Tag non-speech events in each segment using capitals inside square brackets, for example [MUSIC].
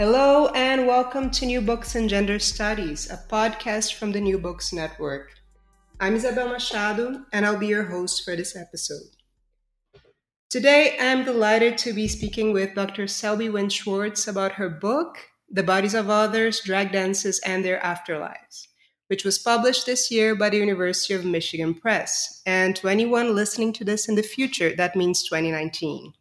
Hello, and welcome to New Books and Gender Studies, a podcast from the New Books Network. I'm Isabel Machado, and I'll be your host for this episode. Today, I'm delighted to be speaking with Dr. Selby Wynn Schwartz about her book, The Bodies of Others Drag Dances and Their Afterlives, which was published this year by the University of Michigan Press. And to anyone listening to this in the future, that means 2019.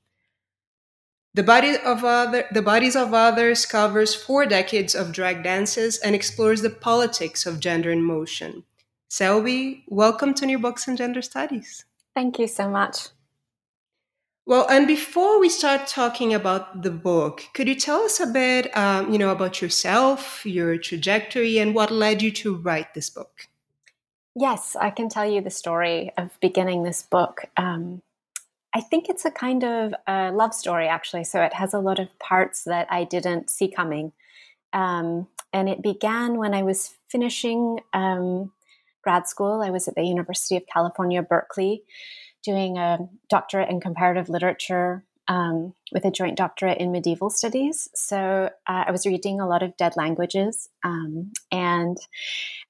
The, body of other, the Bodies of Others covers four decades of drag dances and explores the politics of gender in motion. Selby, welcome to New Books and Gender Studies. Thank you so much. Well, and before we start talking about the book, could you tell us a bit, um, you know, about yourself, your trajectory, and what led you to write this book? Yes, I can tell you the story of beginning this book. Um, I think it's a kind of a love story, actually. So it has a lot of parts that I didn't see coming. Um, and it began when I was finishing um, grad school. I was at the University of California, Berkeley, doing a doctorate in comparative literature um, with a joint doctorate in medieval studies. So uh, I was reading a lot of dead languages. Um, and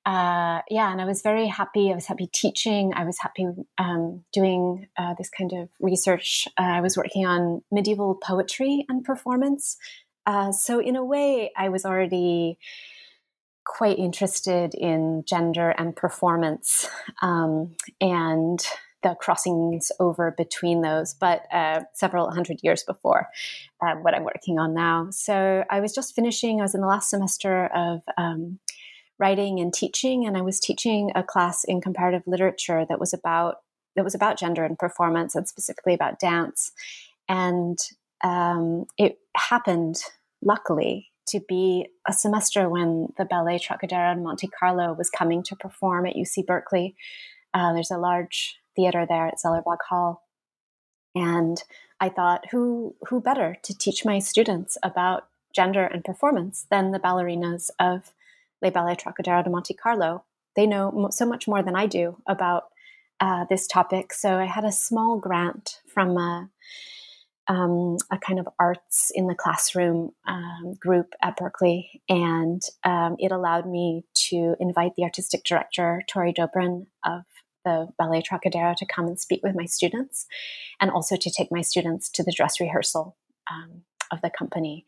uh, yeah, and I was very happy. I was happy teaching. I was happy um, doing uh, this kind of research. Uh, I was working on medieval poetry and performance. Uh, so, in a way, I was already quite interested in gender and performance um, and the crossings over between those, but uh, several hundred years before uh, what I'm working on now. So I was just finishing, I was in the last semester of um, writing and teaching, and I was teaching a class in comparative literature that was about that was about gender and performance, and specifically about dance. And um, it happened, luckily, to be a semester when the Ballet Trockadero in Monte Carlo was coming to perform at UC Berkeley. Uh, there's a large theater there at Zellerbach Hall, and I thought, who who better to teach my students about gender and performance than the ballerinas of Les Ballet Trockadero de Monte Carlo. They know so much more than I do about uh, this topic. So I had a small grant from a, um, a kind of arts in the classroom um, group at Berkeley, and um, it allowed me to invite the artistic director, Tory Dobrin, of the Ballet Trockadero to come and speak with my students, and also to take my students to the dress rehearsal um, of the company.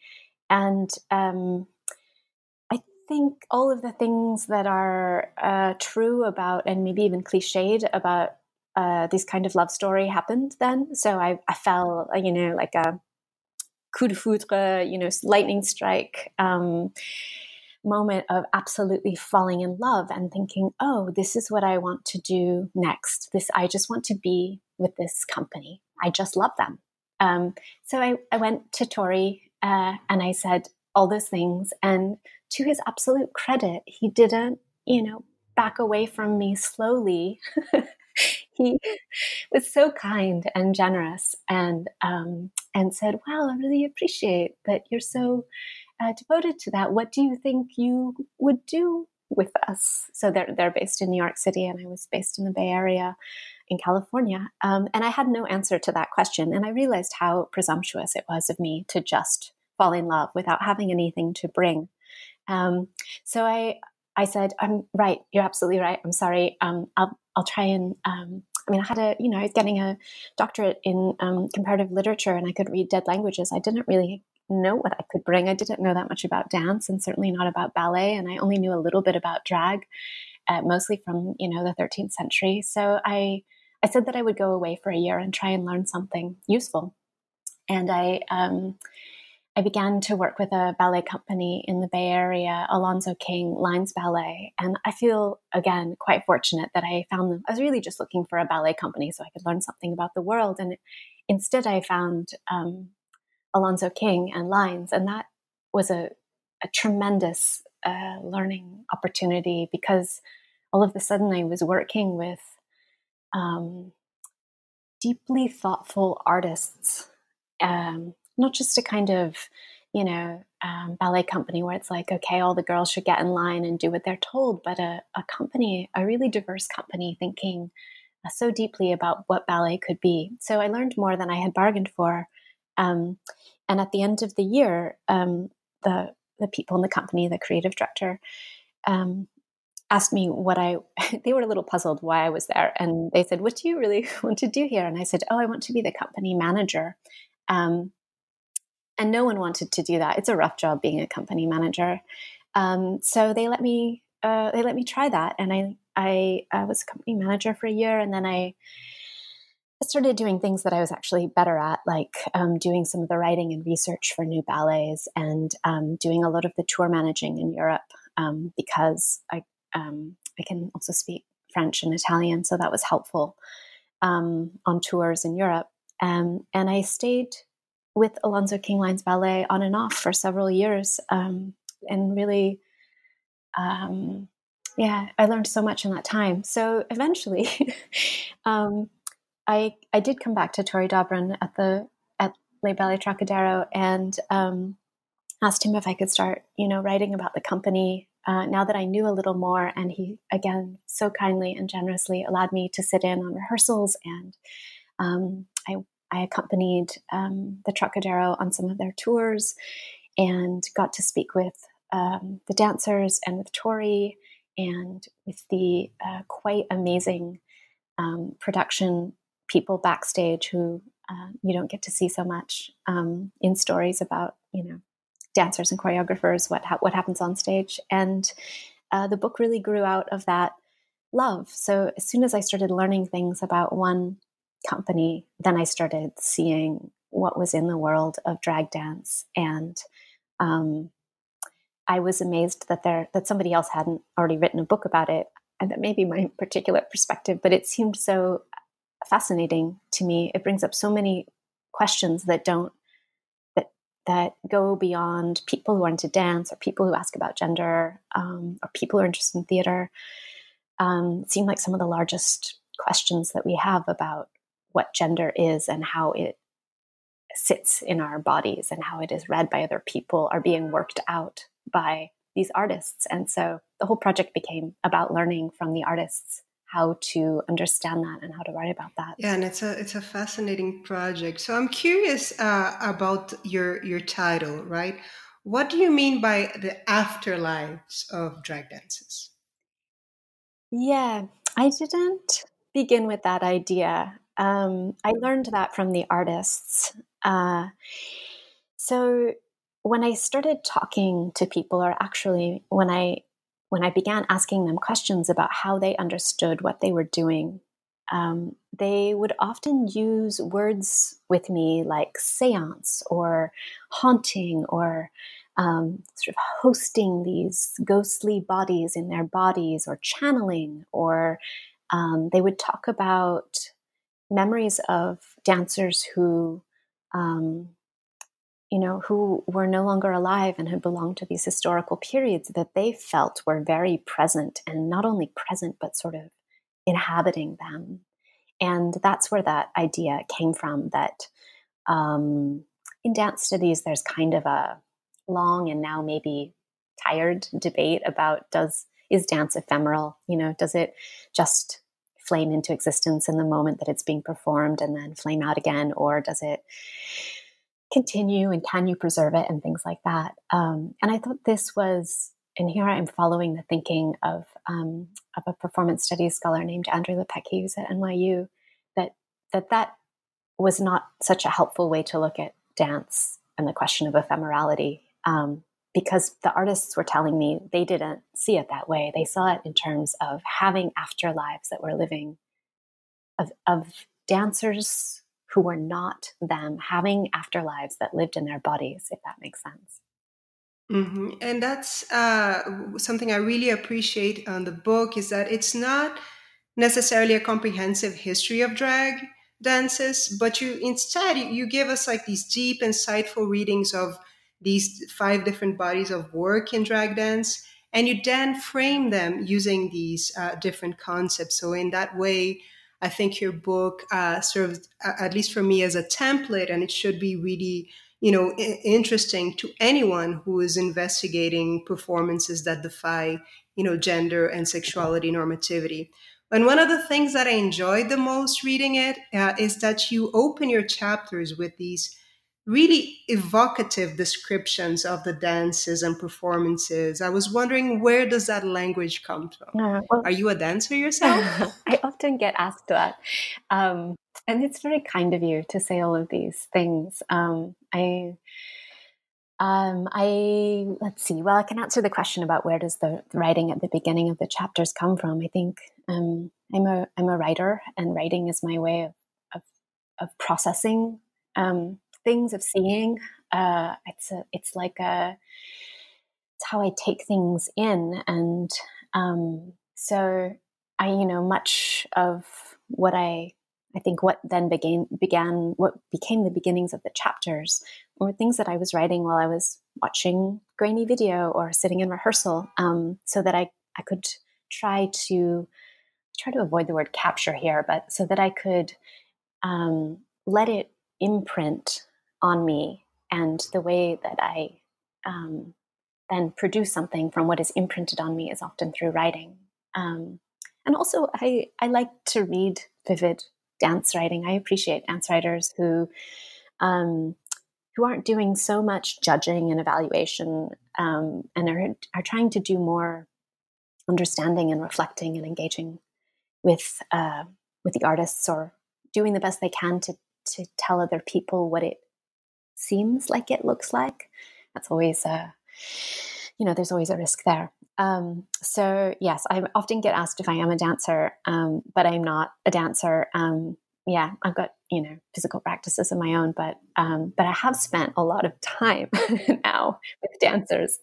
And um, think all of the things that are uh, true about, and maybe even cliched about uh, this kind of love story happened then. So I, I fell, you know, like a coup de foudre, you know, lightning strike um, moment of absolutely falling in love and thinking, oh, this is what I want to do next. This, I just want to be with this company. I just love them. Um, so I, I, went to Tory uh, and I said all those things. And to his absolute credit, he didn't, you know, back away from me slowly. [LAUGHS] he was so kind and generous and um, and said, "Wow, I really appreciate that you're so uh, devoted to that. What do you think you would do with us?" So they're they're based in New York City, and I was based in the Bay Area in California. Um, and I had no answer to that question, and I realized how presumptuous it was of me to just fall in love without having anything to bring um, so I I said, I'm right. You're absolutely right. I'm sorry. Um, I'll I'll try and. Um, I mean, I had a you know I was getting a doctorate in um, comparative literature, and I could read dead languages. I didn't really know what I could bring. I didn't know that much about dance, and certainly not about ballet. And I only knew a little bit about drag, uh, mostly from you know the 13th century. So I I said that I would go away for a year and try and learn something useful. And I um, I began to work with a ballet company in the Bay Area, Alonzo King Lines Ballet. And I feel, again, quite fortunate that I found them. I was really just looking for a ballet company so I could learn something about the world. And instead, I found um, Alonzo King and Lines, and that was a, a tremendous uh, learning opportunity because all of a sudden I was working with um, deeply thoughtful artists, um, not just a kind of, you know, um, ballet company where it's like, okay, all the girls should get in line and do what they're told, but a, a company, a really diverse company thinking uh, so deeply about what ballet could be. So I learned more than I had bargained for. Um, and at the end of the year, um, the the people in the company, the creative director, um, asked me what I, [LAUGHS] they were a little puzzled why I was there. And they said, What do you really [LAUGHS] want to do here? And I said, Oh, I want to be the company manager. Um, and no one wanted to do that. It's a rough job being a company manager. Um, so they let me, uh, they let me try that. And I, I, I was a company manager for a year and then I, started doing things that I was actually better at, like um, doing some of the writing and research for new ballets and um, doing a lot of the tour managing in Europe um, because I um, I can also speak French and Italian, so that was helpful um, on tours in Europe. And I stayed with Alonzo King Lines Ballet on and off for several years, um, and really, um, yeah, I learned so much in that time. So eventually, [LAUGHS] um, I I did come back to Tory Dobrin at the at Le Ballet Trockadero and asked him if I could start, you know, writing about the company uh, now that I knew a little more. And he, again, so kindly and generously allowed me to sit in on rehearsals. And um, I, I accompanied um, the Trockadero on some of their tours and got to speak with um, the dancers and with Tory and with the uh, quite amazing um, production people backstage who uh, you don't get to see so much um, in stories about, you know, dancers and choreographers, what ha- what happens on stage, and uh, the book really grew out of that love. So as soon as I started learning things about one company, then I started seeing what was in the world of drag dance, and um, I was amazed that there that somebody else hadn't already written a book about it, and that maybe my particular perspective, but it seemed so fascinating to me. It brings up so many questions that don't that go beyond people who are into dance or people who ask about gender um, or people who are interested in theater. Um, seem like some of the largest questions that we have about what gender is and how it sits in our bodies and how it is read by other people are being worked out by these artists. And so the whole project became about learning from the artists how to understand that and how to write about that. Yeah, and it's a it's a fascinating project. So I'm curious uh, about your your title, right? What do you mean by the afterlives of drag dances? Yeah, I didn't begin with that idea. Um, I learned that from the artists. Uh, so when I started talking to people, or actually when I when I began asking them questions about how they understood what they were doing, um, they would often use words with me like seance or haunting or um, sort of hosting these ghostly bodies in their bodies or channeling, or um, they would talk about memories of dancers who um, you know, who were no longer alive and had belonged to these historical periods that they felt were very present and not only present, but sort of inhabiting them. And that's where that idea came from that um, in dance studies, there's kind of a long and now maybe tired debate about does is dance ephemeral you know does it just flame into existence in the moment that it's being performed and then flame out again or does it continue and can you preserve it and things like that. Um, and I thought this was, and here I am following the thinking of um, of a performance studies scholar named André Lepecki, who's at NYU, that that that was not such a helpful way to look at dance and the question of ephemerality. Um, because the artists were telling me they didn't see it that way. They saw it in terms of having afterlives that were living, of, of dancers who were not them having afterlives that lived in their bodies, if that makes sense. Mm-hmm. And that's uh, something I really appreciate on the book is that it's not necessarily a comprehensive history of drag. dances, but you instead you give us like these deep, insightful readings of these five different bodies of work in drag dance, and you then frame them using these uh, different concepts. So in that way, I think your book uh, serves, at least for me, as a template, and it should be really, you know, interesting to anyone who is investigating performances that defy, you know, gender and sexuality normativity. And one of the things that I enjoyed the most reading it uh, is that you open your chapters with these really evocative descriptions of the dances and performances. I was wondering where does that language come from? Well, Are you a dancer yourself? [LAUGHS] I often get asked that. Um, and it's very kind of you to say all of these things. Um, I um, I let's see. Well, I can answer the question about where does the writing at the beginning of the chapters come from. I think um, I'm a I'm a writer, and writing is my way of of, of processing um, things, of seeing. Uh, it's a it's like a it's how I take things in, and um, so I you know much of what I I think what then began began what became the beginnings of the chapters were things that I was writing while I was watching grainy video or sitting in rehearsal, um, so that I I could try to try to avoid the word capture here, but so that I could um, let it imprint on me and the way that I um, then produce something from what is imprinted on me is often through writing. Um, and also, I, I like to read vivid dance writing. I appreciate dance writers who um, who aren't doing so much judging and evaluation um, and are, are trying to do more understanding and reflecting and engaging with uh, with the artists or doing the best they can to to tell other people what it seems like it looks like. That's always a you know there's always a risk there. Um, so yes, I often get asked if I am a dancer, um, but I'm not a dancer. Um, yeah, I've got you know physical practices of my own, but um, but I have spent a lot of time [LAUGHS] now with dancers.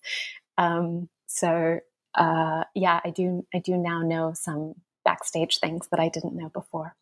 Um, so uh, yeah, I do I do now know some backstage things that I didn't know before.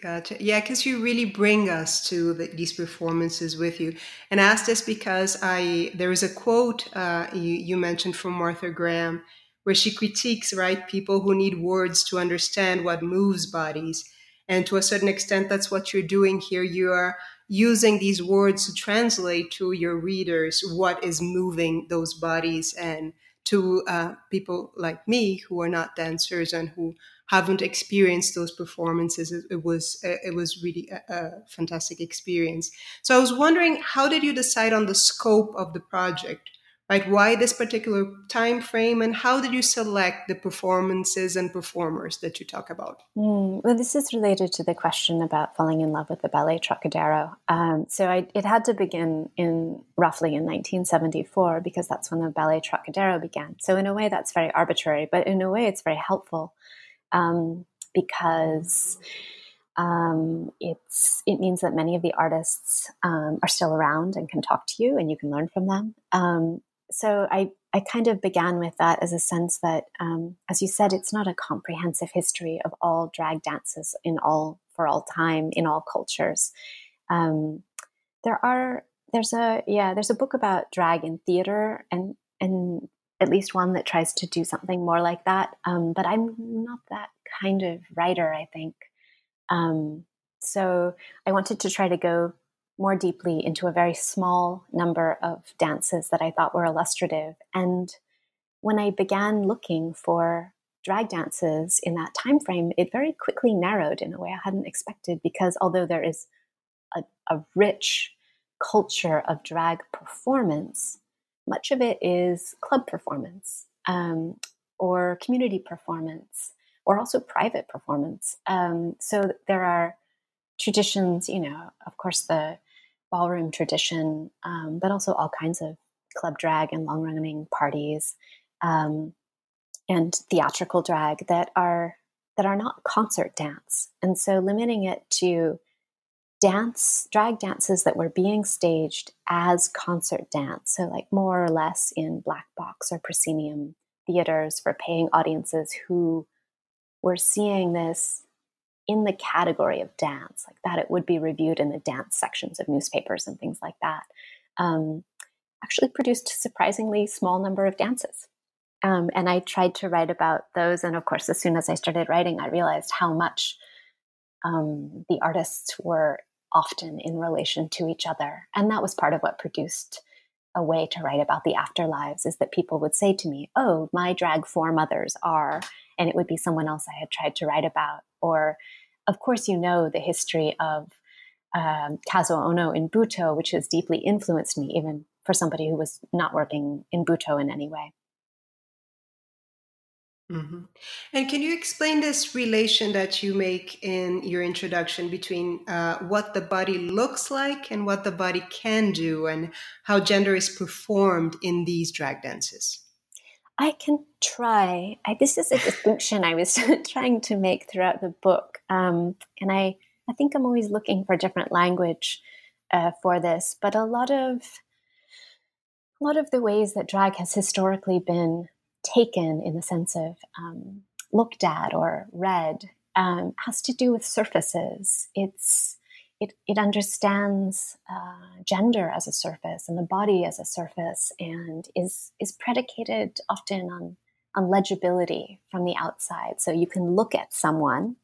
Gotcha. Yeah, because you really bring us to the, these performances with you. And I asked this because I there is a quote uh, you, you mentioned from Martha Graham where she critiques right people who need words to understand what moves bodies. And to a certain extent, that's what you're doing here. You are using these words to translate to your readers what is moving those bodies and to uh, people like me who are not dancers and who haven't experienced those performances it, it was it was really a, a, fantastic experience. So i was wondering how did you decide on the scope of the project right? Why this particular time frame and how did you select the performances and performers that you talk about? Mm, well this is related to the question about falling in love with the ballet Trockadero. Um, so I, it had to begin in roughly in 1974 because that's when the ballet Trockadero began. So in a way that's very arbitrary but in a way it's very helpful um, because um, it's it means that many of the artists um, are still around and can talk to you and you can learn from them. Um, so I I kind of began with that as a sense that, um, as you said, it's not a comprehensive history of all drag dances in all for all time in all cultures. Um, there are there's a yeah there's a book about drag in theater and and at least one that tries to do something more like that. Um, but I'm not that kind of writer, I think. Um, so I wanted to try to go more deeply into a very small number of dances that I thought were illustrative. And when I began looking for drag dances in that time frame, it very quickly narrowed in a way I hadn't expected because although there is a, a rich culture of drag performance, much of it is club performance um, or community performance or also private performance. Um, so there are traditions, you know, of course, the ballroom tradition, um, but also all kinds of club drag and long running parties um, and theatrical drag that are that are not concert dance and so limiting it to dance, drag dances that were being staged as concert dance. So, like more or less in black box or proscenium theaters for paying audiences who were seeing this in the category of dance, like that it would be reviewed in the dance sections of newspapers and things like that, um, actually produced a surprisingly small number of dances. Um, and I tried to write about those. And of course, as soon as I started writing, I realized how much um, the artists were often in relation to each other. And that was part of what produced a way to write about the afterlives is that people would say to me, Oh, my drag foremothers are, and it would be someone else I had tried to write about. Or, of course, you know the history of um, Kazuo Ohno in Butoh, which has deeply influenced me, even for somebody who was not working in Butoh in any way. Mm-hmm. And can you explain this relation that you make in your introduction between uh, what the body looks like and what the body can do, and how gender is performed in these drag dances? I can try. I, this is a distinction I was [LAUGHS] trying to make throughout the book, um, and I I think I'm always looking for different language uh, for this. But a lot of a lot of the ways that drag has historically been taken in the sense of um, looked at or read um, has to do with surfaces. It's it, it understands uh, gender as a surface and the body as a surface and is is predicated often on on legibility from the outside. So you can look at someone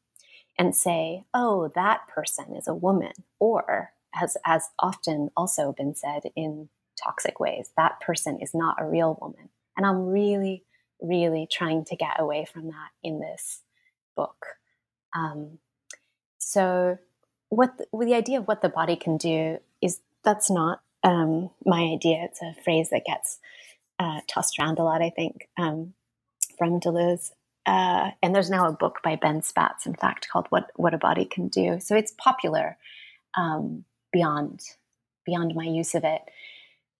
and say, "Oh, that person is a woman," or as as often also been said in toxic ways, that person is not a real woman. And I'm really really trying to get away from that in this book. Um, so, what the, well, the idea of what the body can do is that's not um, my idea. It's a phrase that gets uh, tossed around a lot, I think, um, from Deleuze. Uh, and there's now a book by Ben Spatz, in fact, called "What What a Body Can Do." So it's popular um, beyond beyond my use of it.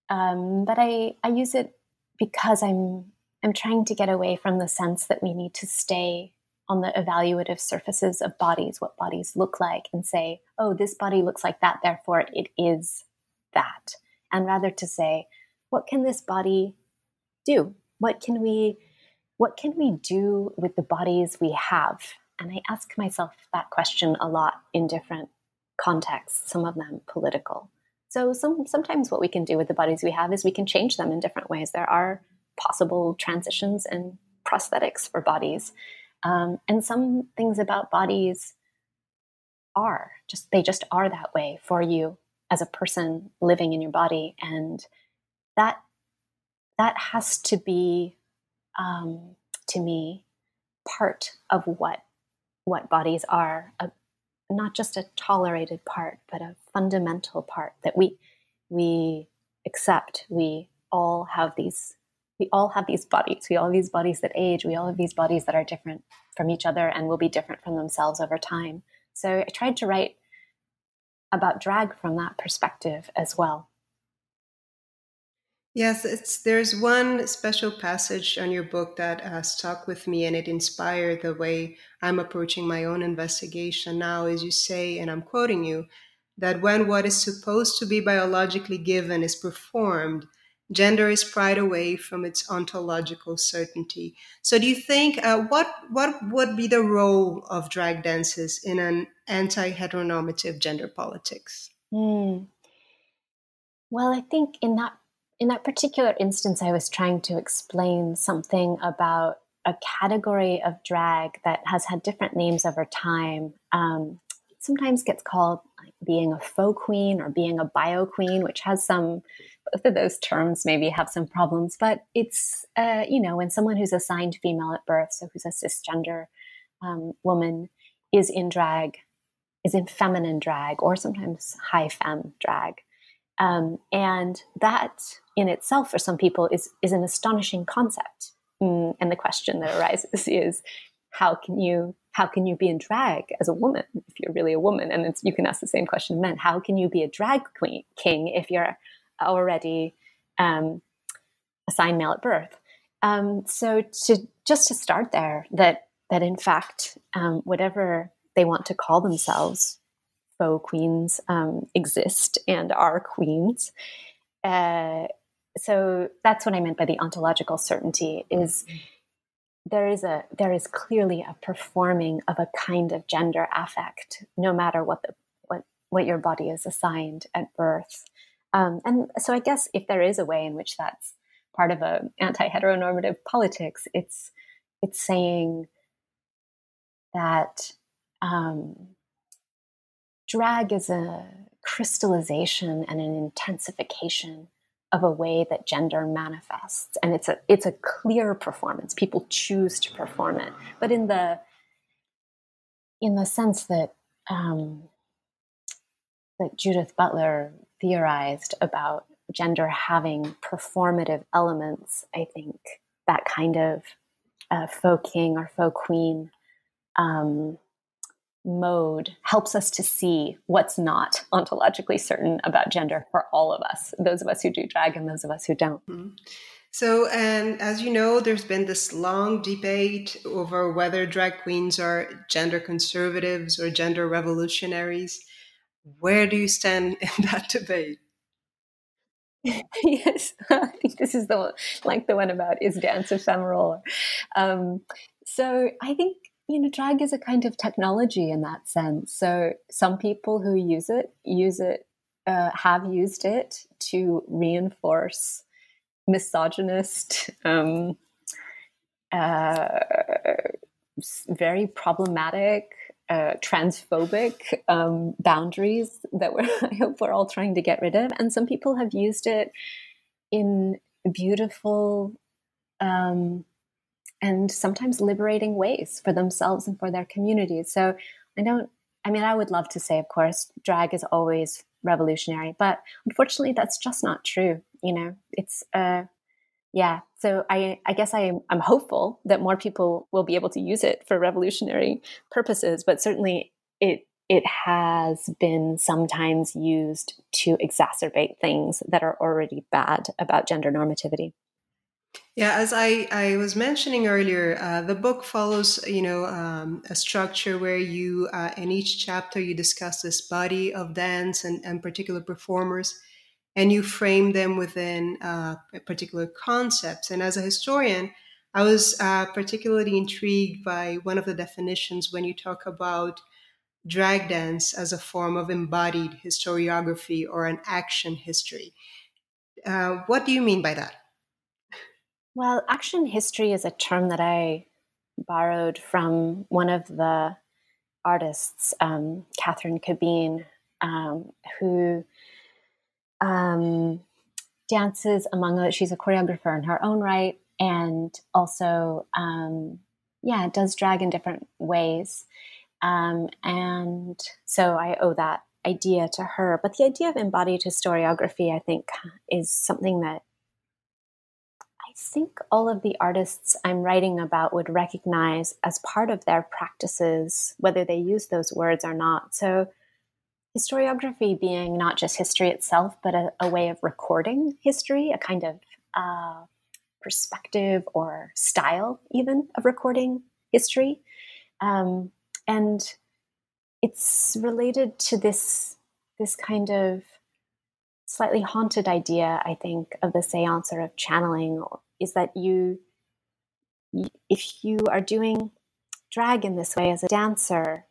Um, but I I use it because I'm I'm trying to get away from the sense that we need to stay on the evaluative surfaces of bodies, what bodies look like, and say, oh, this body looks like that, therefore it is that. And rather to say, what can this body do? What can we what can we do with the bodies we have? And I ask myself that question a lot in different contexts, some of them political. So some, sometimes what we can do with the bodies we have is we can change them in different ways. There are possible transitions and prosthetics for bodies. Um, and some things about bodies are just, they just are that way for you as a person living in your body. And that, that has to be, um, to me, part of what, what bodies are, a, not just a tolerated part, but a fundamental part that we, we accept. We all have these we all have these bodies. We all have these bodies that age. We all have these bodies that are different from each other and will be different from themselves over time. So I tried to write about drag from that perspective as well. Yes, it's there's one special passage on your book that uh, stuck with me, and it inspired the way I'm approaching my own investigation now. As you say, and I'm quoting you, that when what is supposed to be biologically given is performed, Gender is pried away from its ontological certainty. So, do you think uh, what what would be the role of drag dances in an anti-heteronormative gender politics? Mm. Well, I think in that in that particular instance, I was trying to explain something about a category of drag that has had different names over time. Um, sometimes gets called being a faux queen or being a bio queen, which has some both of those terms maybe have some problems, but it's, uh, you know, when someone who's assigned female at birth, so who's a cisgender um, woman, is in drag, is in feminine drag, or sometimes high femme drag. Um, and that in itself, for some people, is, is an astonishing concept. Mm, and the question that arises [LAUGHS] is how can you how can you be in drag as a woman if you're really a woman and you can ask the same question men how can you be a drag queen king if you're already um, assigned male at birth. Um, so to just to start there, that that in fact, um, whatever they want to call themselves, faux queens um, exist and are queens. Uh, so that's what I meant by the ontological certainty is there is a there is clearly a performing of a kind of gender affect, no matter what the what what your body is assigned at birth. Um, and so, I guess if there is a way in which that's part of a anti-heteronormative politics, it's it's saying that um, drag is a crystallization and an intensification of a way that gender manifests. And it's a it's a clear performance. People choose to perform it. But in the in the sense that um, that Judith Butler theorized about gender having performative elements, I think that kind of uh, faux king or faux queen um, mode helps us to see what's not ontologically certain about gender for all of us, those of us who do drag and those of us who don't. Mm-hmm. So, and as you know, there's been this long debate over whether drag queens are gender conservatives or gender revolutionaries. Where do you stand [LAUGHS] in that debate? [LAUGHS] yes, [LAUGHS] I think this is the one, like the one about is dance ephemeral. Um, so I think you know, drag is a kind of technology in that sense. So some people who use it use it, uh, have used it to reinforce misogynist, um, uh, very problematic, uh, transphobic um, boundaries that we're, [LAUGHS] I hope we're all trying to get rid of. And some people have used it in beautiful. Um, and sometimes liberating ways for themselves and for their communities. So I don't, I mean, I would love to say, of course, drag is always revolutionary, but unfortunately, that's just not true. You know, it's, uh, yeah. So I, I guess I am, I'm hopeful that more people will be able to use it for revolutionary purposes, but certainly it, it has been sometimes used to exacerbate things that are already bad about gender normativity. Yeah, as I, I was mentioning earlier, uh, the book follows, you know, um, a structure where you, uh, in each chapter, you discuss this body of dance and, and particular performers, and you frame them within uh, particular concepts. And as a historian, I was uh, particularly intrigued by one of the definitions when you talk about drag dance as a form of embodied historiography or an action history. Uh, what do you mean by that? Well, action history is a term that I borrowed from one of the artists, um, Catherine Cabine, um, who um, dances among others, she's a choreographer in her own right. And also um, yeah does drag in different ways. Um, and so i owe that idea to her. But the idea of embodied historiography i think is something that I think all of the artists I'm writing about would recognize as part of their practices, whether they use those words or not. So, historiography being not just history itself, but a, a way of recording history, a kind of uh, perspective or style, even of recording history. Um, and it's related to this this kind of slightly haunted idea, I think, of the seance or of channeling is that you, if you are doing drag in this way as a dancer,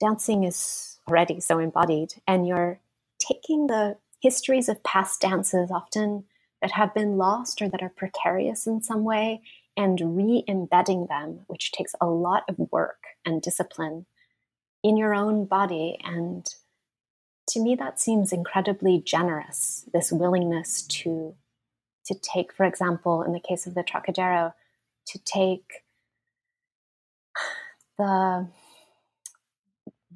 dancing is already so embodied, and you're taking the histories of past dances, often that have been lost or that are precarious in some way, and re embedding them, which takes a lot of work and discipline in your own body. And to me, that seems incredibly generous, this willingness to to take, for example, in the case of the Trockadero, to take the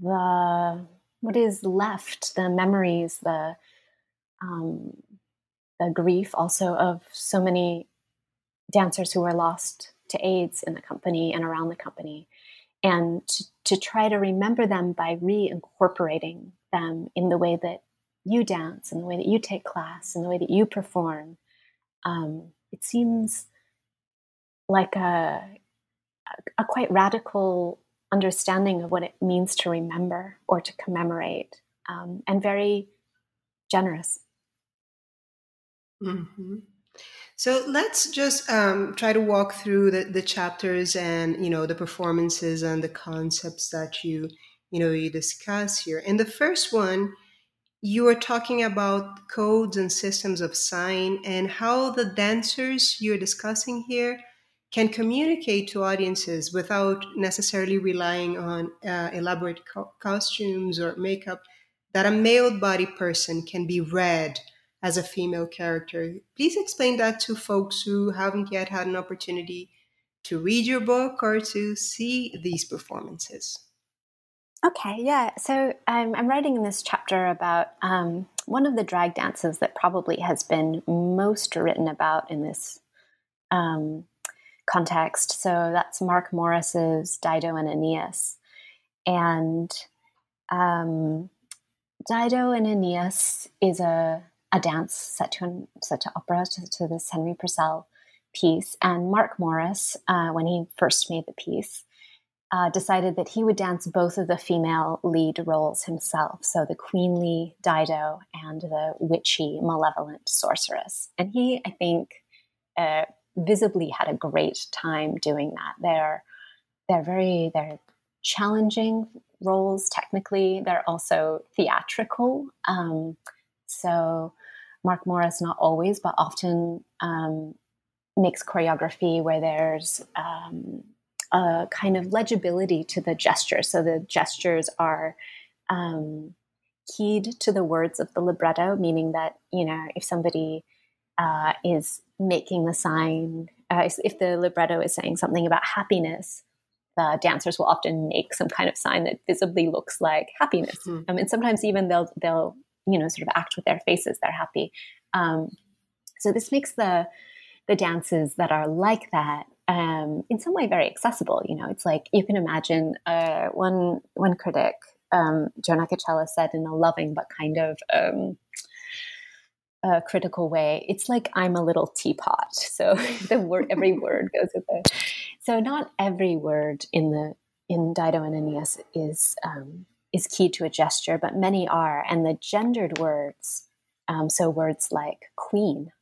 the what is left, the memories, the um, the grief also of so many dancers who were lost to AIDS in the company and around the company, and to, to try to remember them by reincorporating them in the way that you dance, in the way that you take class, in the way that you perform, um, it seems like a, a quite radical understanding of what it means to remember or to commemorate, um, and very generous. Mm-hmm. So let's just um, try to walk through the, the chapters and you know the performances and the concepts that you you know you discuss here. In the first one, you are talking about codes and systems of sign and how the dancers you're discussing here can communicate to audiences without necessarily relying on uh, elaborate co- costumes or makeup. That a male body person can be read as a female character. Please explain that to folks who haven't yet had an opportunity to read your book or to see these performances. Okay, yeah. So um, I'm writing in this chapter about um, one of the drag dances that probably has been most written about in this um, context. So that's Mark Morris's Dido and Aeneas. And um, Dido and Aeneas is a a dance set to an, set to opera to, to this Henry Purcell piece. And Mark Morris, uh, when he first made the piece, uh, decided that he would dance both of the female lead roles himself, so the queenly Dido and the witchy, malevolent sorceress. And he, I think, uh, visibly had a great time doing that. They're they're very they're challenging roles technically. They're also theatrical. Um, so Mark Morris, not always, but often um, makes choreography where there's um, a kind of legibility to the gestures. So the gestures are um, keyed to the words of the libretto, meaning that, you know, if somebody uh, is making the sign, uh, if the libretto is saying something about happiness, the dancers will often make some kind of sign that visibly looks like happiness. Mm-hmm. Um, and sometimes even they'll they'll you know sort of act with their faces they're happy um, so this makes the the dances that are like that um, in some way very accessible you know it's like you can imagine uh, one one critic um, Joan Acocella said in a loving but kind of um, a critical way it's like i'm a little teapot [LAUGHS] so [LAUGHS] the word every [LAUGHS] word goes with it so not every word in the in dido and aeneas is um, is key to a gesture, but many are. And the gendered words, um, so words like queen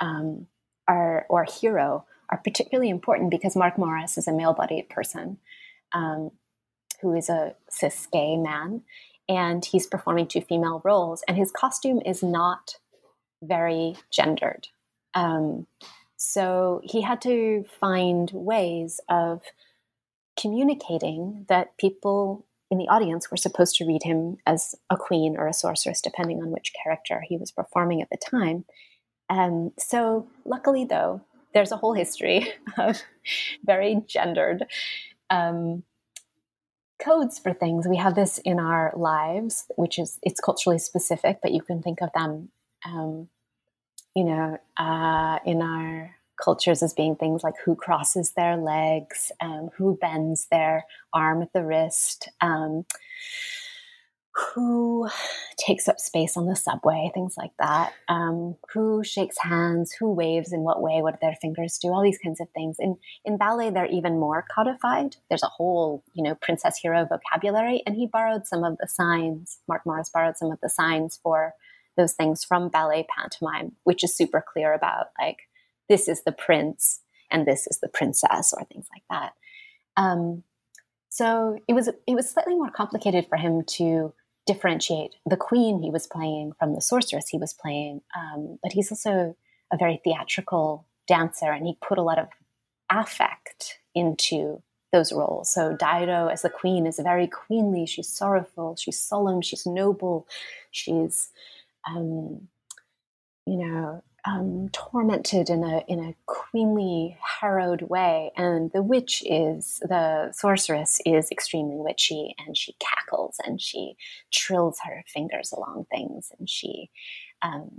um, are, or hero, are particularly important because Mark Morris is a male bodied person um, who is a cis gay man, and he's performing two female roles, and his costume is not very gendered. Um, so he had to find ways of communicating that people in the audience were supposed to read him as a queen or a sorceress, depending on which character he was performing at the time. Um, so, luckily, though, there's a whole history [LAUGHS] of very gendered um, codes for things. We have this in our lives, which is it's culturally specific, but you can think of them, um, you know, uh, in our cultures as being things like who crosses their legs, um, who bends their arm at the wrist, um, who takes up space on the subway, things like that, um, who shakes hands, who waves in what way, what do their fingers do, all these kinds of things. In in ballet, they're even more codified. There's a whole, you know, princess hero vocabulary, and he borrowed some of the signs. Mark Morris borrowed some of the signs for those things from ballet pantomime, which is super clear about like this is the prince and this is the princess or things like that. Um, so it was it was slightly more complicated for him to differentiate the queen he was playing from the sorceress he was playing. Um, but he's also a very theatrical dancer, and he put a lot of affect into those roles. So Dido as the queen is very queenly. She's sorrowful. She's solemn. She's noble. She's um, you know um, tormented in a in a queenly, harrowed way, and the witch is the sorceress is extremely witchy, and she cackles and she trills her fingers along things, and she, um,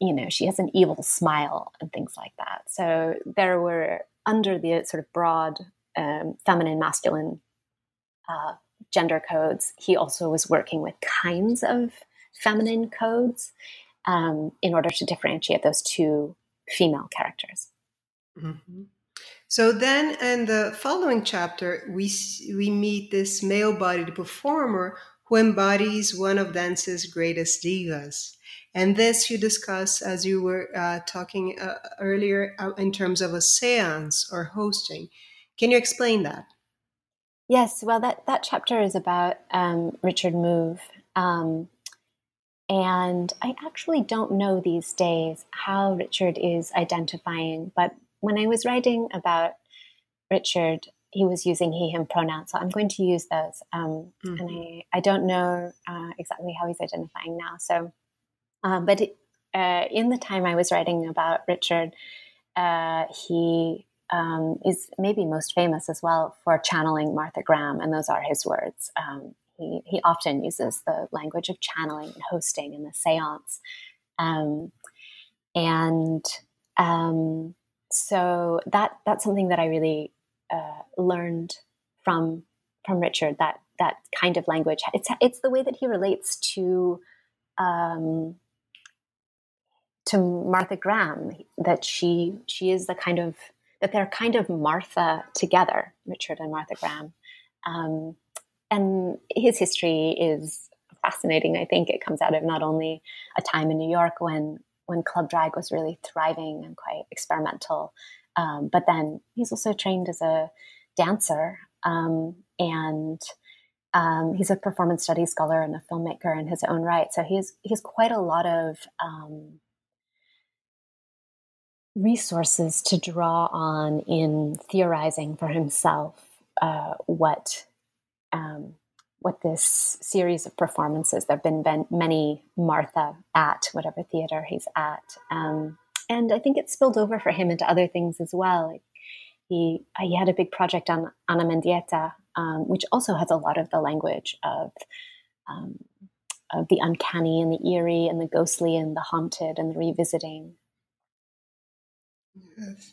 you know, she has an evil smile and things like that. So there were under the sort of broad um, feminine, masculine uh, gender codes. He also was working with kinds of feminine codes um, in order to differentiate those two female characters. Mm-hmm. So then, in the following chapter, we we meet this male-bodied performer who embodies one of dance's greatest divas. And this you discuss as you were uh, talking uh, earlier uh, in terms of a seance or hosting. Can you explain that? Yes, well, that, that chapter is about um, Richard Move. Um, and I actually don't know these days how Richard is identifying, but when I was writing about Richard, he was using he, him pronouns. So I'm going to use those. Um, mm-hmm. And I, I don't know uh, exactly how he's identifying now. So um, but uh, in the time I was writing about Richard, uh, he um, is maybe most famous as well for channeling Martha Graham, and those are his words. Um, he, he often uses the language of channeling and hosting in the seance. Um, and um, so that that's something that I really uh, learned from from Richard. That that kind of language. It's it's the way that he relates to um, to Martha Graham that she she is the kind of that they're kind of Martha together, Richard and Martha Graham. Um, and his history is fascinating. I think it comes out of not only a time in New York when when club drag was really thriving and quite experimental, um, but then he's also trained as a dancer um, and um, he's a performance studies scholar and a filmmaker in his own right. So he's he's quite a lot of um, resources to draw on in theorizing for himself uh, what um, what this series of performances. There have been, many Martha at whatever theater he's at, um, and I think it spilled over for him into other things as well. He he had a big project on Ana Mendieta, um, which also has a lot of the language of um, of the uncanny and the eerie and the ghostly and the haunted and the revisiting. Yes.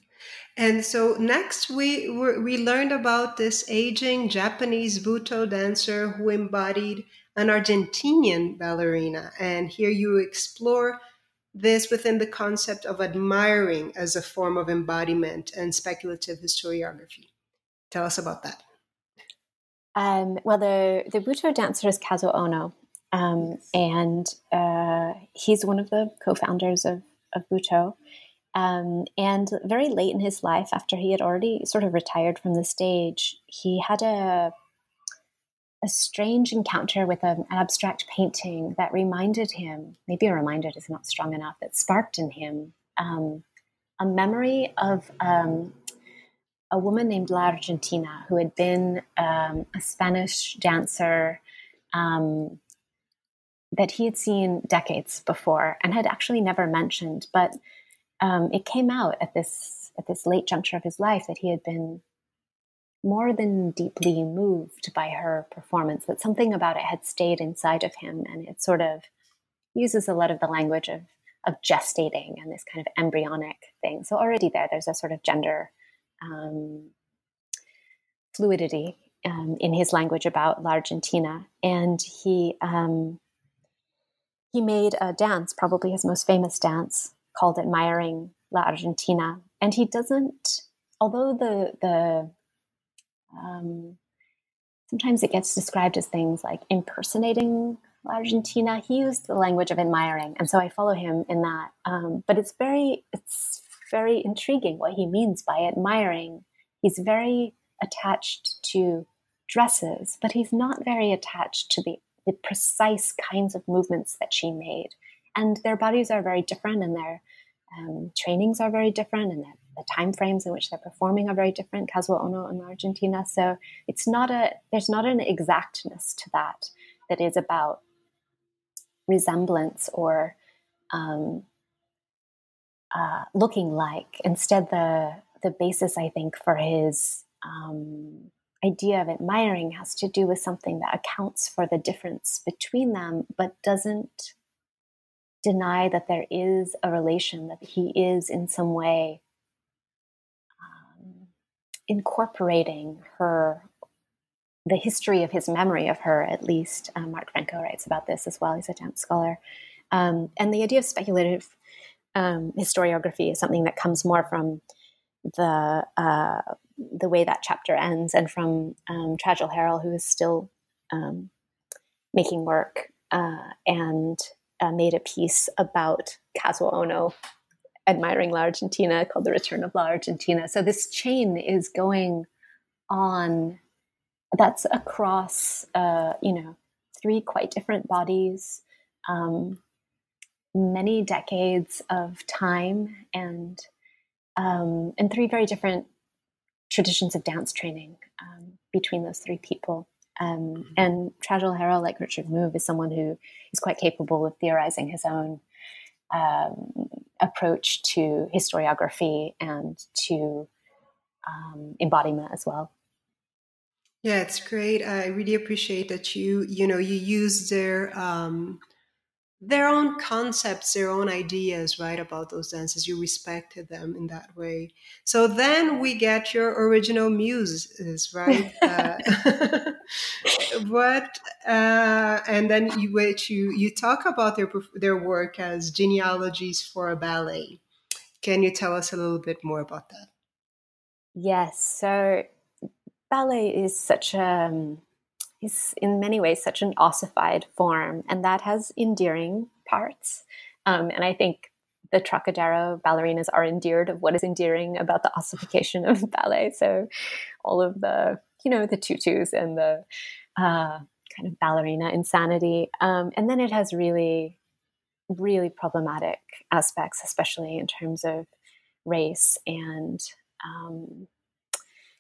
And so next we we learned about this aging Japanese Butoh dancer who embodied an Argentinian ballerina. And here you explore this within the concept of admiring as a form of embodiment and speculative historiography. Tell us about that. Um, well, the, the Butoh dancer is Kazuo Ohno, um, and uh, he's one of the co founders of, of Butoh. Um, and very late in his life, after he had already sort of retired from the stage, he had a a strange encounter with an abstract painting that reminded him, maybe a reminder is not strong enough, that sparked in him um, a memory of um, a woman named La Argentina who had been um, a Spanish dancer um, that he had seen decades before and had actually never mentioned, but um, it came out at this at this late juncture of his life that he had been more than deeply moved by her performance. That something about it had stayed inside of him, and it sort of uses a lot of the language of of gestating and this kind of embryonic thing. So already there, there's a sort of gender um, fluidity um, in his language about La Argentina, and he um, he made a dance, probably his most famous dance, called admiring La Argentina. And he doesn't, although the, the, um, sometimes it gets described as things like impersonating La Argentina, he used the language of admiring. And so I follow him in that. Um, but it's very, it's very intriguing what he means by admiring. He's very attached to dresses, but he's not very attached to the, the precise kinds of movements that she made and their bodies are very different and their um, trainings are very different and the, time frames in which they're performing are very different Kazuo Ohno in argentina. So it's not a there's not an exactness to that that is about resemblance or um, uh, looking like. Instead the the basis i think for his um, idea of admiring has to do with something that accounts for the difference between them but doesn't deny that there is a relation, that he is in some way um, incorporating her, the history of his memory of her, at least. Um, Mark Franko writes about this as well. He's a dance scholar. Um, and the idea of speculative um, historiography is something that comes more from the uh, the way that chapter ends and from um, Trajal Harrell, who is still um, making work uh, and uh, made a piece about Kazuo Ohno admiring La Argentina called The Return of La Argentina. So this chain is going on that's across, uh, you know, three quite different bodies, um, many decades of time, and um, and three very different traditions of dance training um, between those three people. Um, mm-hmm. and Trajal Harrell, like Richard Move, is someone who is quite capable of theorizing his own um, approach to historiography and to um, embodiment as well. Yeah, it's great. I really appreciate that you, you know, you use their um, their own concepts, their own ideas, right, about those dances. You respected them in that way. So then we get your original muses, right? [LAUGHS] uh, [LAUGHS] what? Uh, and then you, which you you talk about their their work as genealogies for a ballet. Can you tell us a little bit more about that? Yes. So ballet is such a um, is in many ways such an ossified form, and that has endearing parts. Um, and I think the Trockadero ballerinas are endeared of what is endearing about the ossification of [LAUGHS] ballet. So all of the, you know, the tutus and the uh, kind of ballerina insanity. Um, and then it has really, really problematic aspects, especially in terms of race and um,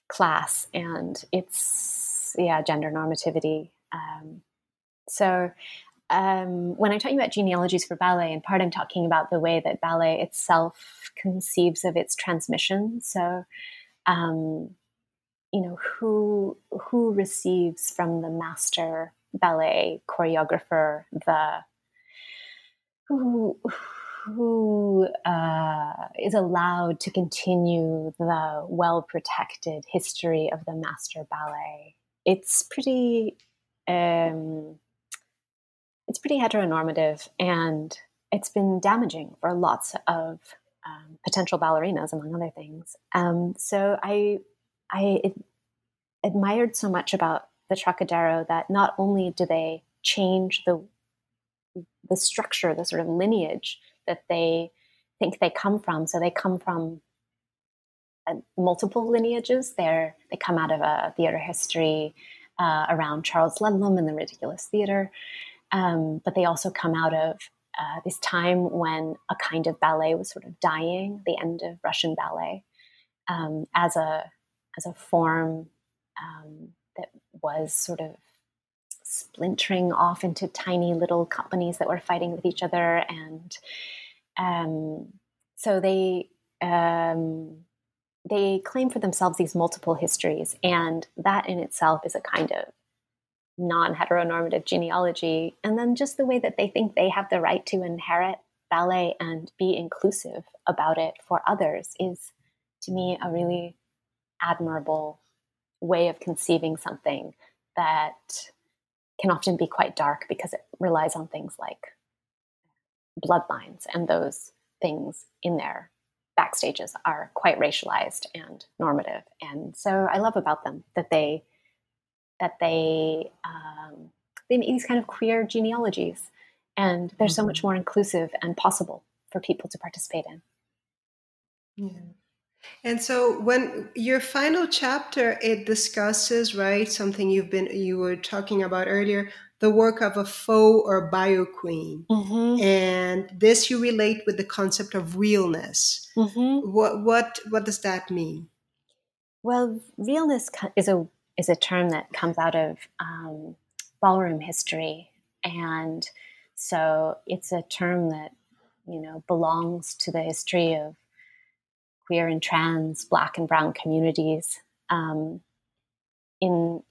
class and its yeah gender normativity. Um, so um, when I'm talking about genealogies for ballet, in part I'm talking about the way that ballet itself conceives of its transmission. So, um, you know, who who receives from the master ballet choreographer the who who uh, is allowed to continue the well protected history of the master ballet. It's pretty. Um, it's pretty heteronormative and it's been damaging for lots of um, potential ballerinas, among other things. Um, so I, I admired so much about the Trockadero that not only do they change the the structure, the sort of lineage that they think they come from. So they come from uh, multiple lineages. They're, they come out of a theater history uh, around Charles Ludlam and the Ridiculous Theater. Um, but they also come out of uh, this time when a kind of ballet was sort of dying, the end of Russian ballet, um, as a as a form um, that was sort of splintering off into tiny little companies that were fighting with each other and um, so they um, they claim for themselves these multiple histories, and that in itself is a kind of non-heteronormative genealogy. And then just the way that they think they have the right to inherit ballet and be inclusive about it for others is, to me, a really admirable way of conceiving something that can often be quite dark because it relies on things like bloodlines and those things in their backstages are quite racialized and normative. And so I love about them that they that they um, they make these kind of queer genealogies, and they're so much mm-hmm. more inclusive and possible for people to participate in. Yeah. And so when your final chapter it discusses right something you've been you were talking about earlier the work of a faux or bio queen. Mm-hmm. And this you relate with the concept of realness. Mm-hmm. What, what, what does that mean? Well, realness is a, is a term that comes out of um, ballroom history. And so it's a term that, you know, belongs to the history of queer and trans, black and brown communities. Um, in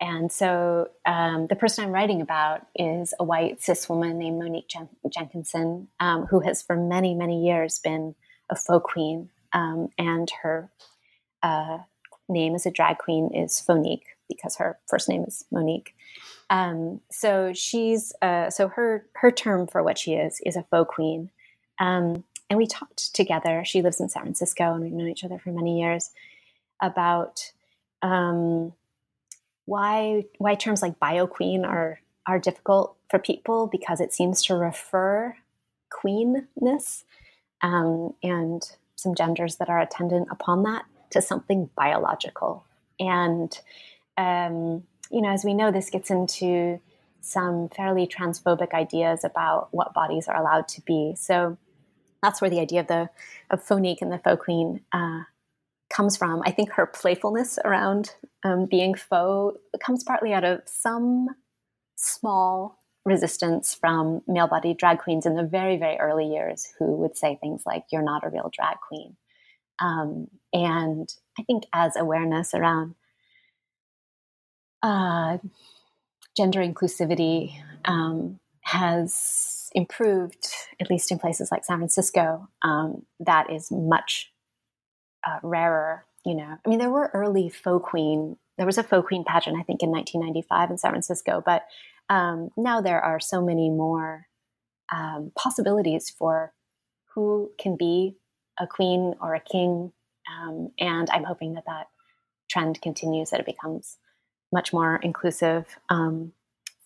and so um, the person I'm writing about is a white cis woman named Monique Jen- Jenkinson, um, who has for many, many years been a faux queen. Um, and her uh, name as a drag queen is Fauxnique because her first name is Monique. Um, so she's uh, so her her term for what she is is a faux queen. Um, and we talked together. She lives in San Francisco, and we've known each other for many years about um, why why terms like bio queen are are difficult for people because it seems to refer queenness um, and some genders that are attendant upon that to something biological. And, um, you know, as we know, this gets into some fairly transphobic ideas about what bodies are allowed to be. So that's where the idea of the of Fauxnique and the faux queen uh, comes from. I think her playfulness around um, being faux comes partly out of some small resistance from male bodied drag queens in the very, very early years who would say things like, You're not a real drag queen. Um, and I think as awareness around uh, gender inclusivity um, has improved, at least in places like San Francisco, um, that is much uh, rarer. You know, I mean, there were early faux queen. There was a faux queen pageant, I think, in 1995 in San Francisco, but um, now there are so many more um, possibilities for who can be a queen or a king. Um, and I'm hoping that that trend continues, that it becomes much more inclusive um,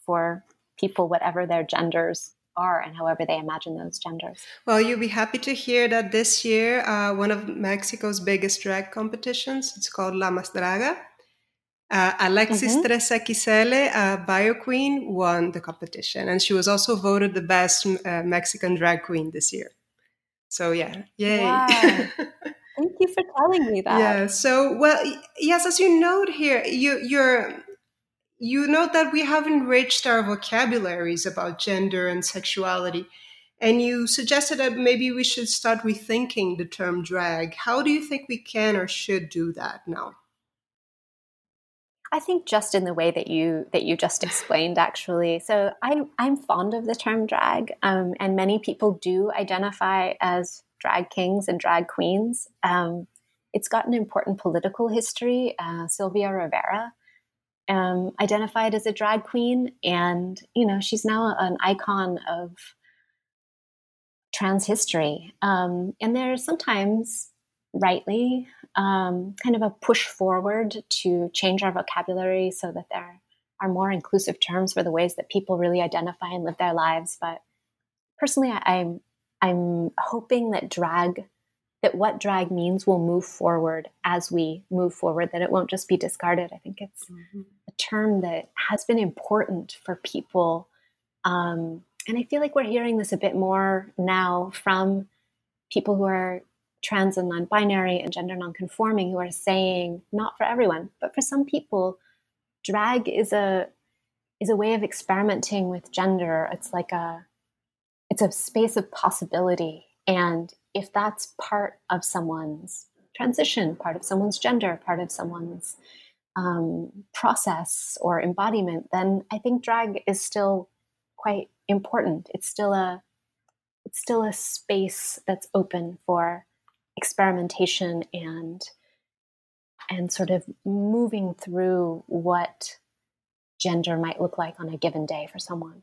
for people, whatever their genders are and however they imagine those genders. Well, you'll be happy to hear that this year, uh, one of Mexico's biggest drag competitions, it's called La Más Draga, uh, Alexis mm-hmm. Teresa Quisele, a bio queen, won the competition, and she was also voted the best uh, Mexican drag queen this year. So yeah, yay! Wow. [LAUGHS] Thank you for telling me that. Yeah. So well, yes, as you note here, you you're you know that we have enriched our vocabularies about gender and sexuality. And you suggested that maybe we should start rethinking the term drag. How do you think we can or should do that now? I think just in the way that you that you just explained, actually. So I'm I'm fond of the term drag, um, and many people do identify as drag kings and drag queens. Um, it's got an important political history. Uh, Sylvia Rivera um, identified as a drag queen, and you know she's now an icon of trans history. Um, and there's sometimes rightly um, kind of a push forward to change our vocabulary so that there are more inclusive terms for the ways that people really identify and live their lives. But personally, I, I'm I'm hoping that drag that what drag means will move forward as we move forward, that it won't just be discarded. I think it's mm-hmm. a term that has been important for people. Um, and I feel like we're hearing this a bit more now from people who are trans and non-binary and gender non-conforming who are saying not for everyone but for some people drag is a is a way of experimenting with gender it's like a it's a space of possibility and if that's part of someone's transition part of someone's gender part of someone's um, process or embodiment then i think drag is still quite important it's still a it's still a space that's open for experimentation and and sort of moving through what gender might look like on a given day for someone.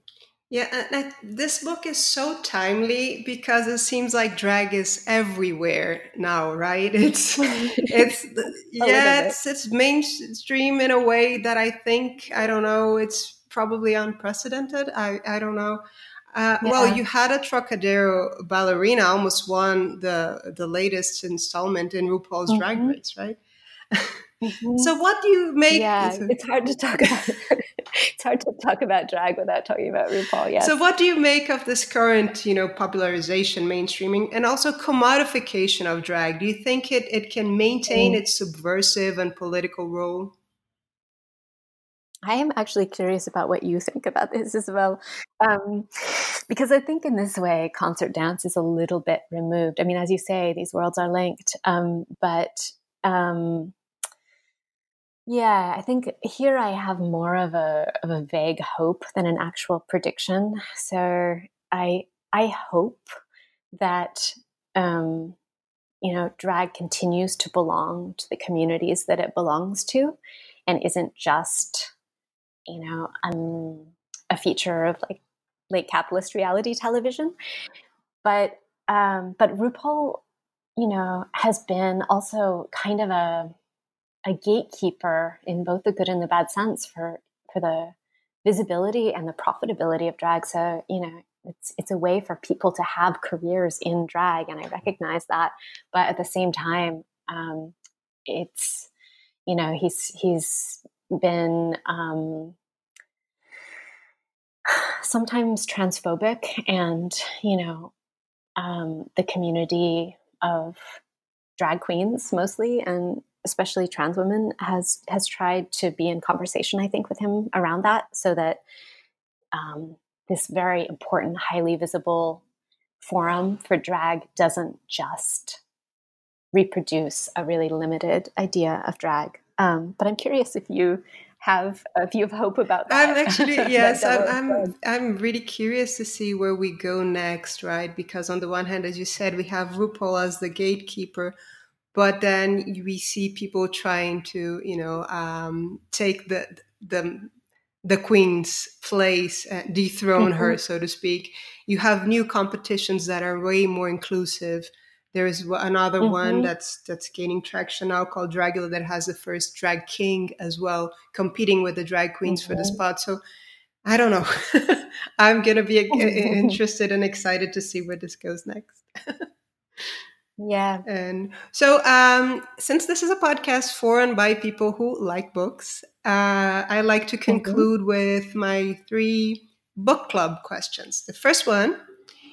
Yeah, and this book is so timely because it seems like drag is everywhere now, right? [LAUGHS] It's [LAUGHS] it's yeah, it's it's mainstream in a way that I think I don't know. It's probably unprecedented. I I don't know. Uh, yeah. Well, you had a Trockadero ballerina almost won the the latest installment in RuPaul's mm-hmm. Drag Race, right? [LAUGHS] Mm-hmm. so, what do you make? Yeah, [LAUGHS] it's hard to talk about. [LAUGHS] it's hard to talk about drag without talking about RuPaul. Yeah. So, what do you make of this current, you know, popularization, mainstreaming, and also commodification of drag? Do you think it it can maintain mm. its subversive and political role? I am actually curious about what you think about this as well. Um, because I think in this way, concert dance is a little bit removed. I mean, as you say, these worlds are linked. Um, but um, yeah, I think here I have more of a, of a vague hope than an actual prediction. So I, I hope that, um, you know, drag continues to belong to the communities that it belongs to and isn't just you know, um, a feature of like late capitalist reality television. But um, but RuPaul, you know, has been also kind of a a gatekeeper in both the good and the bad sense for for the visibility and the profitability of drag. So, you know, it's it's a way for people to have careers in drag, and I recognize that. But at the same time, um, it's you know he's he's been um, [SIGHS] sometimes transphobic, and you know um, the community of drag queens mostly, and especially trans women has has tried to be in conversation. I think with him around that, so that um, this very important, highly visible forum for drag doesn't just reproduce a really limited idea of drag. Um, but I'm curious if you have a view of hope about [LAUGHS] that. I'm actually yes, I'm, I'm I'm really curious to see where we go next, right? Because on the one hand, as you said, we have RuPaul as the gatekeeper, but then we see people trying to, you know, um, take the the the queen's place, uh, dethrone mm-hmm. her, so to speak. You have new competitions that are way more inclusive. There's another mm-hmm. one that's that's gaining traction now called Dragula that has the first drag king as well, competing with the drag queens mm-hmm. for the mm-hmm. spot. So I don't know. [LAUGHS] I'm gonna be [LAUGHS] interested and excited to see where this goes next. [LAUGHS] Yeah. And so, um, since this is a podcast for and by people who like books, uh, I like to mm-hmm. conclude mm-hmm. with my three book club questions. The first one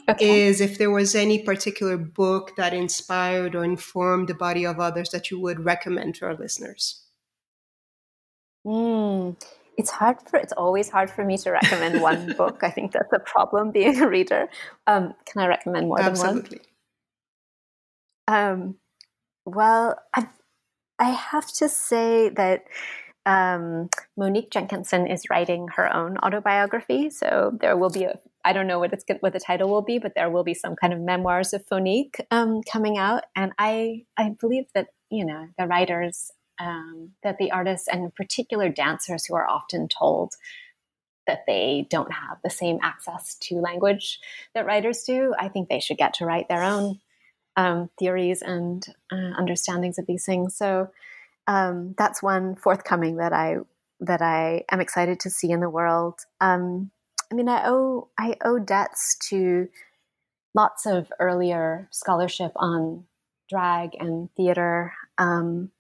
okay. is if there was any particular book that inspired or informed the body of others that you would recommend to our listeners. Mm, it's hard for it's always hard for me to recommend one [LAUGHS] book. I think that's a problem being a reader. Um, can I recommend more Absolutely. than one? Um, well, i I have to say that um, Monique Jenkinson is writing her own autobiography, so there will be a I don't know what it's what the title will be, but there will be some kind of memoirs of Fauxnique um, coming out, and I I believe that you know the writers um, that the artists and in particular dancers who are often told that they don't have the same access to language that writers do, I think they should get to write their own um, theories and uh, understandings of these things. So um, that's one forthcoming that I that I am excited to see in the world. Um, I mean, I owe I owe debts to lots of earlier scholarship on drag and theater. Um,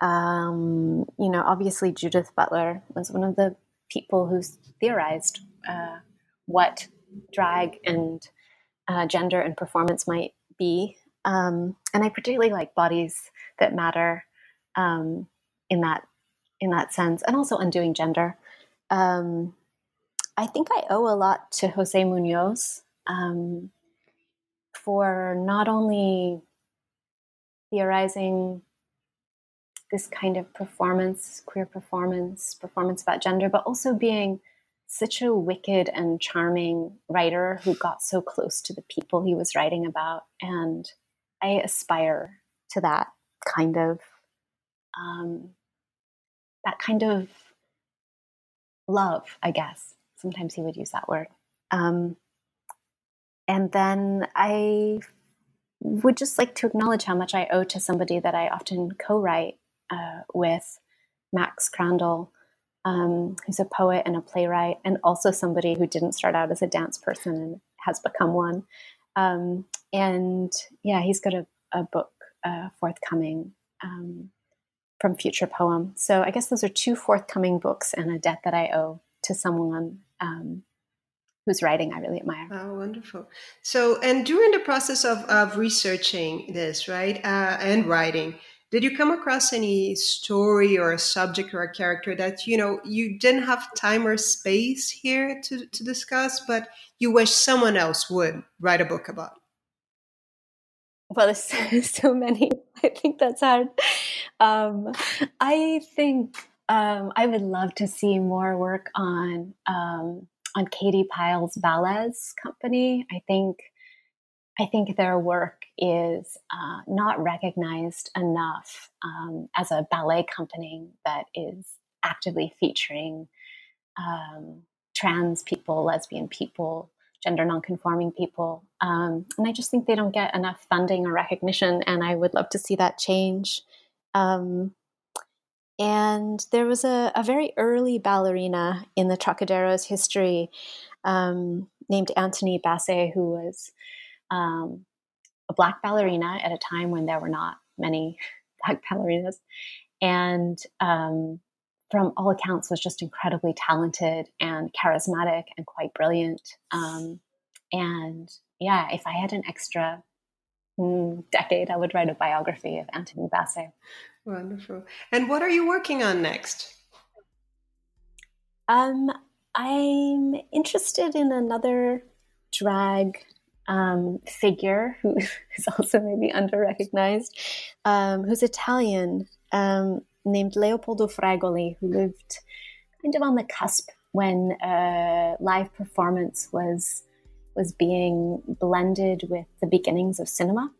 um, you know, obviously Judith Butler was one of the people who theorized uh, what drag and uh, gender and performance might be. Um, and I particularly like bodies that matter um, in that in that sense, and also undoing gender. Um, I think I owe a lot to Jose Munoz um, for not only theorizing this kind of performance, queer performance, performance about gender, but also being such a wicked and charming writer who got so close to the people he was writing about. And I aspire to that kind of um, that kind of love, I guess. Sometimes he would use that word. Um, and then I would just like to acknowledge how much I owe to somebody that I often co-write uh, with, Max Crandall, um, who's a poet and a playwright, and also somebody who didn't start out as a dance person and has become one. Um, and yeah, he's got a, a book uh, forthcoming um, from Future Poem. So I guess those are two forthcoming books and a debt that I owe to someone um, whose writing I really admire. Oh, wonderful. So, and during the process of, of researching this, right, uh, and writing, did you come across any story or a subject or a character that you know you didn't have time or space here to, to discuss but you wish someone else would write a book about? Well there's [LAUGHS] so many. I think that's hard. Um, i think um, i would love to see more work on um, on Katy Pyle's Ballez company. I think I think their work is uh, not recognized enough um, as a ballet company that is actively featuring um, trans people, lesbian people, gender nonconforming people. Um, and I just think they don't get enough funding or recognition, and I would love to see that change. Um, and there was a, a, very early ballerina in the Trockadero's history um, named Antony Bassae, who was um, a black ballerina at a time when there were not many [LAUGHS] black ballerinas. And um, from all accounts, was just incredibly talented and charismatic and quite brilliant. Um, and yeah, if I had an extra mm, decade, I would write a biography of Antony Bassae. Wonderful. And what are you working on next? Um, I'm interested in another drag um, figure who [LAUGHS] is also maybe under recognized, um, who's Italian, um, named Leopoldo Fregoli, who lived kind of on the cusp when uh, live performance was was being blended with the beginnings of cinema.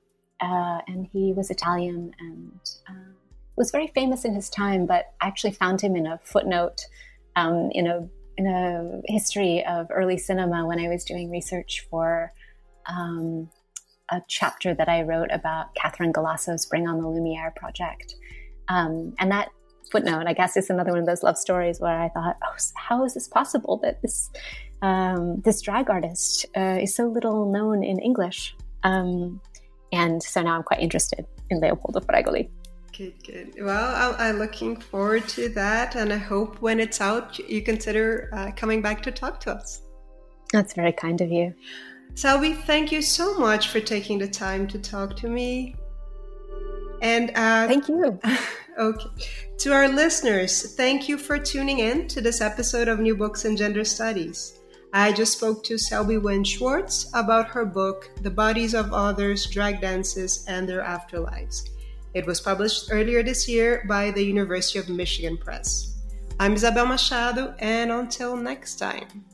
Uh, and he was Italian and uh, was very famous in his time, but I actually found him in a footnote um, in a in a history of early cinema when I was doing research for um, a chapter that I wrote about Catherine Galasso's Bring on the Lumiere project. Um, and that footnote, I guess, is another one of those love stories where I thought, oh, how is this possible that this um, this drag artist uh, is so little known in English? Um, and so now I'm quite interested in Leopoldo Fregoli. Good, good. Well, I'm, looking forward to that, and I hope when it's out, you consider uh, coming back to talk to us. That's very kind of you. Selby, thank you so much for taking the time to talk to me. And uh, thank you. [LAUGHS] okay. To our listeners, thank you for tuning in to this episode of New Books in Gender Studies. I just spoke to Selby Wynn Schwartz about her book, The Bodies of Others, Drag Dances, and Their Afterlives. It was published earlier this year by the University of Michigan Press. I'm Isabel Machado, and until next time.